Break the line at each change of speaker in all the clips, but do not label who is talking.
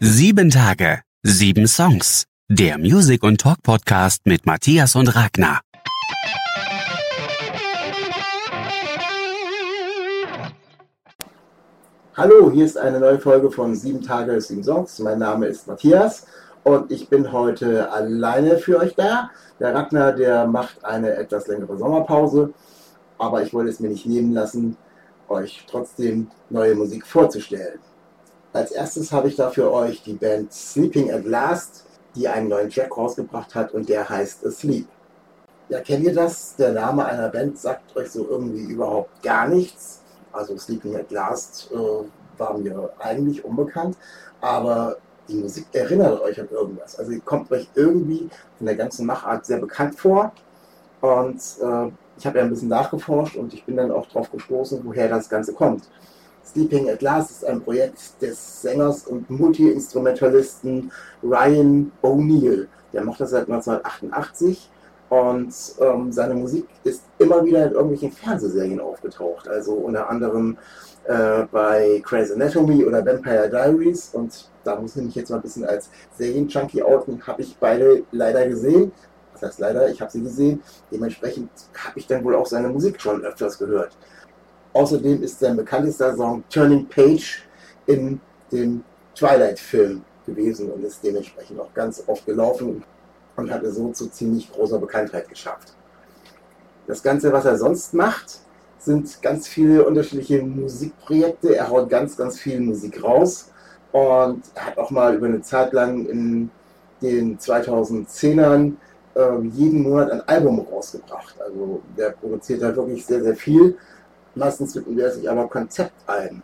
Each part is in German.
Sieben Tage, sieben Songs. Der Music- und Talk-Podcast mit Matthias und Ragnar.
Hallo, hier ist eine neue Folge von Sieben Tage, sieben Songs. Mein Name ist Matthias und ich bin heute alleine für euch da. Der Ragnar, der macht eine etwas längere Sommerpause, aber ich wollte es mir nicht nehmen lassen, euch trotzdem neue Musik vorzustellen. Als erstes habe ich da für euch die Band Sleeping at Last, die einen neuen Track rausgebracht hat und der heißt Asleep. Ja, kennt ihr das? Der Name einer Band sagt euch so irgendwie überhaupt gar nichts. Also Sleeping at Last äh, war mir eigentlich unbekannt, aber die Musik erinnert euch an irgendwas. Also ihr kommt euch irgendwie von der ganzen Machart sehr bekannt vor. Und äh, ich habe ja ein bisschen nachgeforscht und ich bin dann auch darauf gestoßen, woher das Ganze kommt. Sleeping at Last ist ein Projekt des Sängers und Multi-Instrumentalisten Ryan O'Neill. Der macht das seit 1988 und ähm, seine Musik ist immer wieder in irgendwelchen Fernsehserien aufgetaucht. Also unter anderem äh, bei Crazy Anatomy oder Vampire Diaries. Und da muss ich mich jetzt mal ein bisschen als Serien-Junkie outen. Habe ich beide leider gesehen. Das heißt leider, ich habe sie gesehen. Dementsprechend habe ich dann wohl auch seine Musik schon öfters gehört. Außerdem ist sein bekanntester Song Turning Page in dem Twilight-Film gewesen und ist dementsprechend auch ganz oft gelaufen und hatte so zu ziemlich großer Bekanntheit geschafft. Das Ganze, was er sonst macht, sind ganz viele unterschiedliche Musikprojekte. Er haut ganz, ganz viel Musik raus und hat auch mal über eine Zeit lang in den 2010ern äh, jeden Monat ein Album rausgebracht. Also der produziert halt wirklich sehr, sehr viel Meistens widmet er sich aber Konzept ein.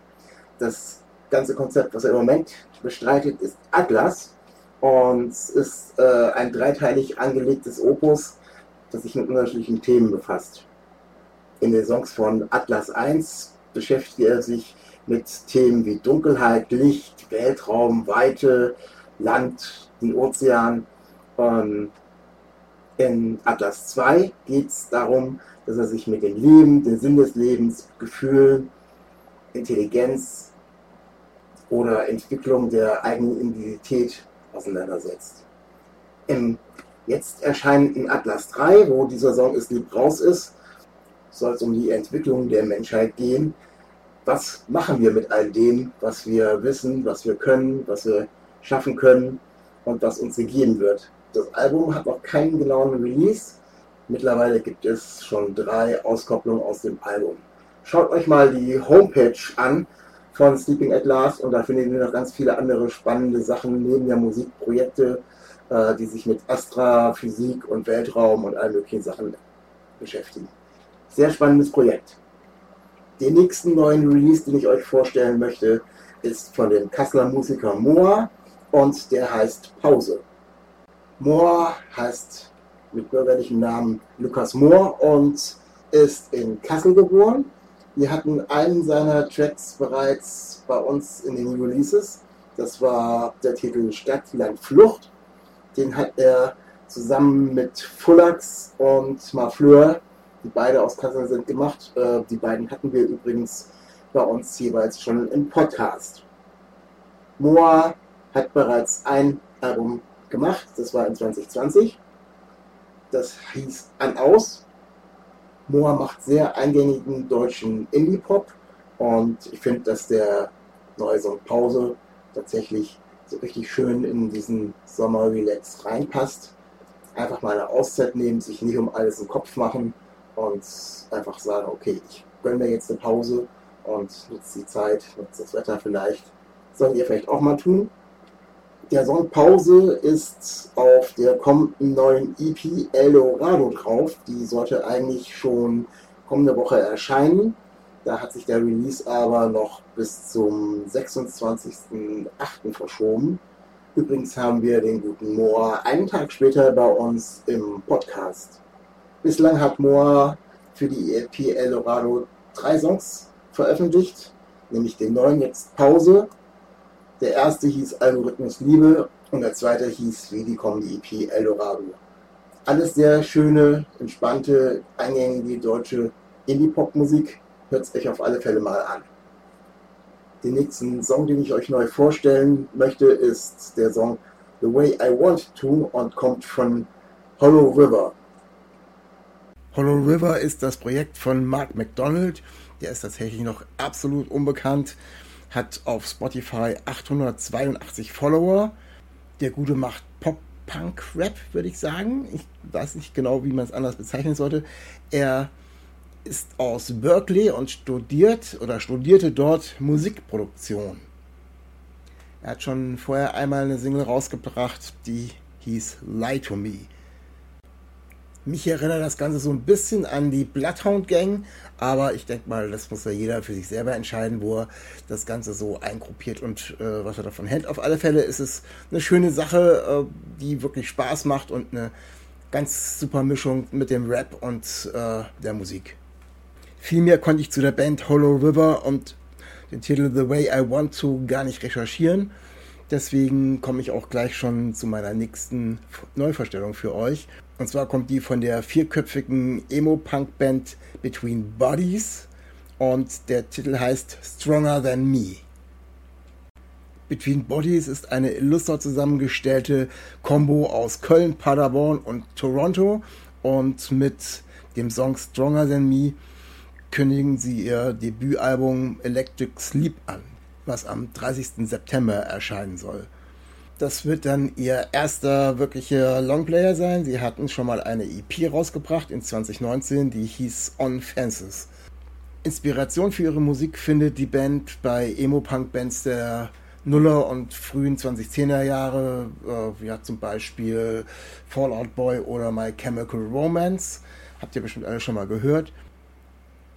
Das ganze Konzept, was er im Moment bestreitet, ist Atlas und ist äh, ein dreiteilig angelegtes Opus, das sich mit unterschiedlichen Themen befasst. In den Songs von Atlas 1 beschäftigt er sich mit Themen wie Dunkelheit, Licht, Weltraum, Weite, Land, den Ozean. Ähm, in Atlas 2 geht es darum, dass er sich mit dem Leben, dem Sinn des Lebens, Gefühlen, Intelligenz oder Entwicklung der eigenen Identität auseinandersetzt. Im jetzt erscheinenden Atlas 3, wo dieser Song ist lieb raus ist, soll es um die Entwicklung der Menschheit gehen. Was machen wir mit all dem, was wir wissen, was wir können, was wir schaffen können und was uns gegeben wird? Das Album hat noch keinen genauen Release, Mittlerweile gibt es schon drei Auskopplungen aus dem Album. Schaut euch mal die Homepage an von Sleeping at Last und da findet ihr noch ganz viele andere spannende Sachen neben der Musikprojekte, äh, die sich mit Astrophysik und Weltraum und allen möglichen Sachen beschäftigen. Sehr spannendes Projekt. Den nächsten neuen Release, den ich euch vorstellen möchte, ist von dem Kasseler Musiker Moa und der heißt Pause. Moa heißt mit bürgerlichem Namen Lukas Mohr und ist in Kassel geboren. Wir hatten einen seiner Tracks bereits bei uns in den Releases. Das war der Titel Stadtland Flucht. Den hat er zusammen mit Fullax und Mafleur, die beide aus Kassel sind, gemacht. Äh, die beiden hatten wir übrigens bei uns jeweils schon im Podcast. Moa hat bereits ein Album gemacht, das war in 2020 das hieß An Aus. Moa macht sehr eingängigen deutschen Indie-Pop und ich finde, dass der neue Song Pause tatsächlich so richtig schön in diesen Sommer-Relax reinpasst. Einfach mal eine Auszeit nehmen, sich nicht um alles im Kopf machen und einfach sagen, okay, ich gönne mir jetzt eine Pause und nutze die Zeit, nutze das Wetter vielleicht. Sollt ihr vielleicht auch mal tun. Der Song Pause ist auf der kommenden neuen EP Eldorado drauf. Die sollte eigentlich schon kommende Woche erscheinen. Da hat sich der Release aber noch bis zum 26.08. verschoben. Übrigens haben wir den guten Moa einen Tag später bei uns im Podcast. Bislang hat Moa für die EP Eldorado drei Songs veröffentlicht, nämlich den neuen jetzt Pause, der erste hieß Algorithmus Liebe und der zweite hieß Wie die kommen die EP Eldorado. Alles sehr schöne, entspannte, eingängige deutsche Indie-Pop-Musik. Hört es euch auf alle Fälle mal an. Den nächsten Song, den ich euch neu vorstellen möchte, ist der Song The Way I Want To und kommt von Hollow River. Hollow River ist das Projekt von Mark McDonald. Der ist tatsächlich noch absolut unbekannt, hat auf Spotify 882 Follower. Der Gute macht Pop, Punk, Rap, würde ich sagen. Ich weiß nicht genau, wie man es anders bezeichnen sollte. Er ist aus Berkeley und studiert oder studierte dort Musikproduktion. Er hat schon vorher einmal eine Single rausgebracht, die hieß Lie to Me. Mich erinnert das Ganze so ein bisschen an die Bloodhound Gang, aber ich denke mal, das muss ja jeder für sich selber entscheiden, wo er das Ganze so eingruppiert und äh, was er davon hält. Auf alle Fälle ist es eine schöne Sache, äh, die wirklich Spaß macht und eine ganz super Mischung mit dem Rap und äh, der Musik. Viel mehr konnte ich zu der Band Hollow River und den Titel The Way I Want to gar nicht recherchieren. Deswegen komme ich auch gleich schon zu meiner nächsten Neuvorstellung für euch. Und zwar kommt die von der vierköpfigen Emo-Punk-Band Between Bodies und der Titel heißt Stronger Than Me. Between Bodies ist eine illustre zusammengestellte Combo aus Köln, Paderborn und Toronto und mit dem Song Stronger Than Me kündigen sie ihr Debütalbum Electric Sleep an, was am 30. September erscheinen soll. Das wird dann ihr erster wirklicher Longplayer sein. Sie hatten schon mal eine EP rausgebracht in 2019, die hieß On Fences. Inspiration für ihre Musik findet die Band bei Emo-Punk-Bands der Nuller und frühen 2010er Jahre, äh, ja zum Beispiel Fallout Boy oder My Chemical Romance. Habt ihr bestimmt alle schon mal gehört.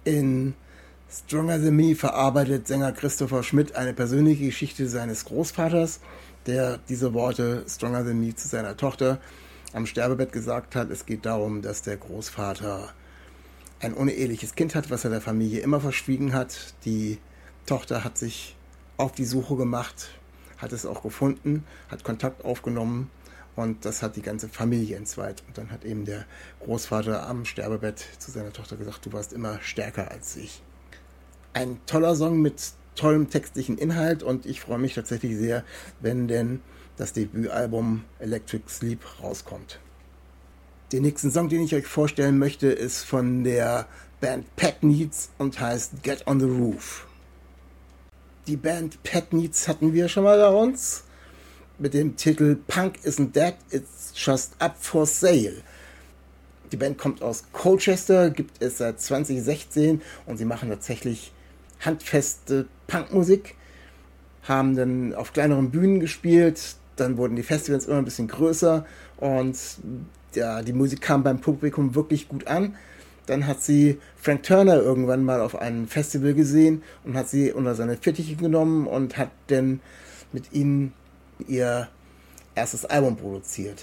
In Stronger Than Me verarbeitet Sänger Christopher Schmidt eine persönliche Geschichte seines Großvaters der diese Worte Stronger Than Me zu seiner Tochter am Sterbebett gesagt hat. Es geht darum, dass der Großvater ein uneheliches Kind hat, was er der Familie immer verschwiegen hat. Die Tochter hat sich auf die Suche gemacht, hat es auch gefunden, hat Kontakt aufgenommen und das hat die ganze Familie entzweit. Und dann hat eben der Großvater am Sterbebett zu seiner Tochter gesagt, du warst immer stärker als ich. Ein toller Song mit tollem textlichen Inhalt und ich freue mich tatsächlich sehr, wenn denn das Debütalbum Electric Sleep rauskommt. Den nächsten Song, den ich euch vorstellen möchte, ist von der Band Pet Needs und heißt Get on the Roof. Die Band Pet Needs hatten wir schon mal bei uns mit dem Titel Punk Isn't Dead, It's Just Up for Sale. Die Band kommt aus Colchester, gibt es seit 2016 und sie machen tatsächlich handfeste Punkmusik, haben dann auf kleineren Bühnen gespielt, dann wurden die Festivals immer ein bisschen größer und ja, die Musik kam beim Publikum wirklich gut an. Dann hat sie Frank Turner irgendwann mal auf einem Festival gesehen und hat sie unter seine Fittiche genommen und hat dann mit ihnen ihr erstes Album produziert.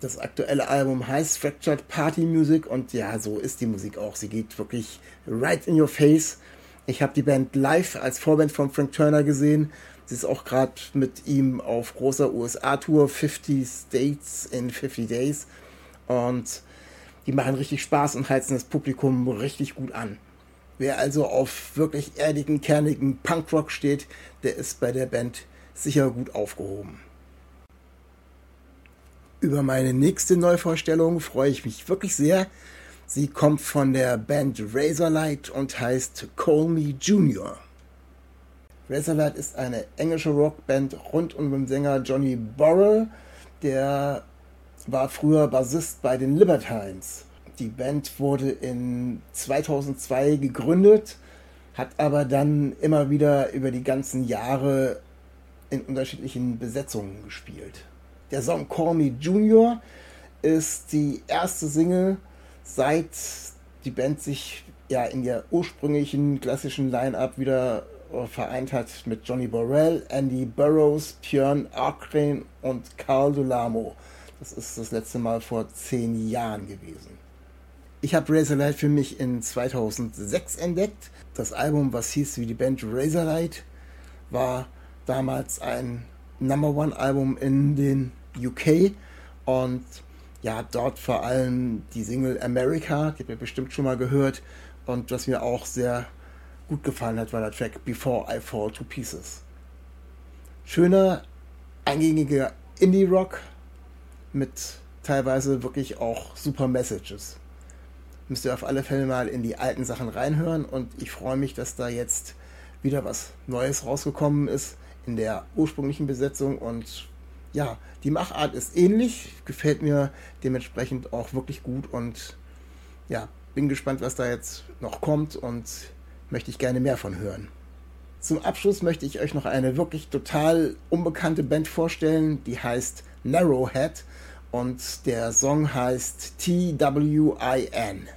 Das aktuelle Album heißt Fractured Party Music und ja, so ist die Musik auch. Sie geht wirklich right in your face ich habe die Band live als Vorband von Frank Turner gesehen. Sie ist auch gerade mit ihm auf großer USA-Tour, 50 States in 50 Days. Und die machen richtig Spaß und heizen das Publikum richtig gut an. Wer also auf wirklich erdigen, kernigen Punkrock steht, der ist bei der Band sicher gut aufgehoben. Über meine nächste Neuvorstellung freue ich mich wirklich sehr. Sie kommt von der Band Razorlight und heißt Call Me Junior. Razorlight ist eine englische Rockband rund um den Sänger Johnny Borrell. Der war früher Bassist bei den Libertines. Die Band wurde in 2002 gegründet, hat aber dann immer wieder über die ganzen Jahre in unterschiedlichen Besetzungen gespielt. Der Song Call Me Junior ist die erste Single seit die Band sich ja in der ursprünglichen klassischen Line-Up wieder äh, vereint hat mit Johnny Borrell, Andy Burroughs, Björn Akren und Carl Dolamo. Das ist das letzte Mal vor zehn Jahren gewesen. Ich habe Razorlight für mich in 2006 entdeckt. Das Album, was hieß wie die Band Razorlight, war damals ein Number One Album in den UK und ja, dort vor allem die Single America, die habt ihr bestimmt schon mal gehört und was mir auch sehr gut gefallen hat, war der Track Before I Fall to Pieces. Schöner, eingängiger Indie-Rock mit teilweise wirklich auch super Messages. Müsst ihr auf alle Fälle mal in die alten Sachen reinhören und ich freue mich, dass da jetzt wieder was Neues rausgekommen ist in der ursprünglichen Besetzung und ja, die Machart ist ähnlich, gefällt mir dementsprechend auch wirklich gut und ja, bin gespannt, was da jetzt noch kommt und möchte ich gerne mehr von hören. Zum Abschluss möchte ich euch noch eine wirklich total unbekannte Band vorstellen, die heißt Narrowhead und der Song heißt TWIN.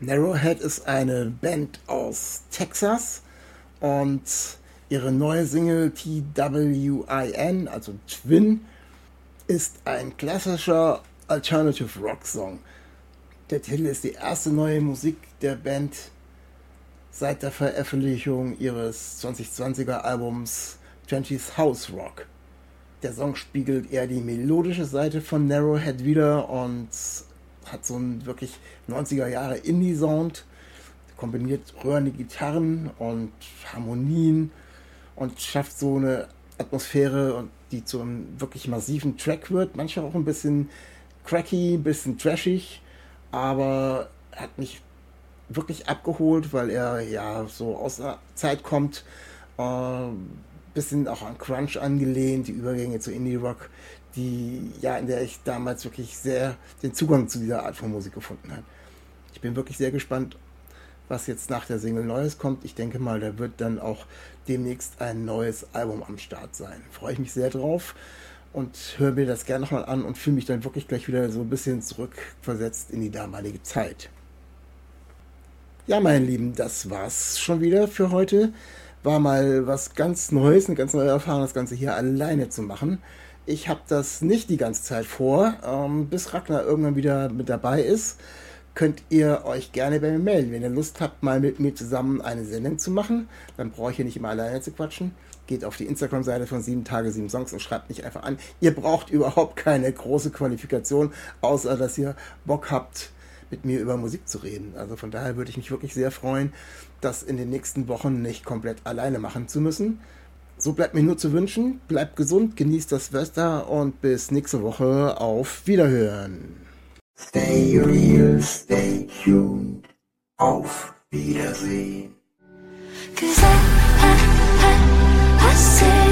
Narrowhead ist eine Band aus Texas und ihre neue Single TWIN, also Twin, ist ein klassischer Alternative Rock Song. Der Titel ist die erste neue Musik der Band seit der Veröffentlichung ihres 2020er Albums 20th House Rock. Der Song spiegelt eher die melodische Seite von Narrowhead wieder und hat so einen wirklich 90er Jahre Indie-Sound, kombiniert röhrende Gitarren und Harmonien und schafft so eine Atmosphäre, die zu einem wirklich massiven Track wird. Manchmal auch ein bisschen cracky, ein bisschen trashig, aber hat mich wirklich abgeholt, weil er ja so aus der Zeit kommt, äh, bisschen auch an Crunch angelehnt, die Übergänge zu Indie Rock, die ja in der ich damals wirklich sehr den Zugang zu dieser Art von Musik gefunden habe. Ich bin wirklich sehr gespannt, was jetzt nach der Single Neues kommt. Ich denke mal, da wird dann auch demnächst ein neues Album am Start sein. Freue ich mich sehr drauf und höre mir das gerne nochmal an und fühle mich dann wirklich gleich wieder so ein bisschen zurückversetzt in die damalige Zeit. Ja, meine Lieben, das war's schon wieder für heute war mal was ganz Neues, eine ganz neue Erfahrung, das Ganze hier alleine zu machen. Ich habe das nicht die ganze Zeit vor. Ähm, bis Ragnar irgendwann wieder mit dabei ist, könnt ihr euch gerne bei mir melden. Wenn ihr Lust habt, mal mit mir zusammen eine Sendung zu machen, dann brauche ich hier nicht immer alleine zu quatschen. Geht auf die Instagram-Seite von 7 Tage, 7 Songs und schreibt mich einfach an. Ihr braucht überhaupt keine große Qualifikation, außer dass ihr Bock habt, mit mir über Musik zu reden. Also von daher würde ich mich wirklich sehr freuen, das in den nächsten Wochen nicht komplett alleine machen zu müssen. So bleibt mir nur zu wünschen, bleibt gesund, genießt das Wetter und bis nächste Woche auf Wiederhören. Stay real, stay tuned. Auf Wiedersehen. Cause I, I, I, I say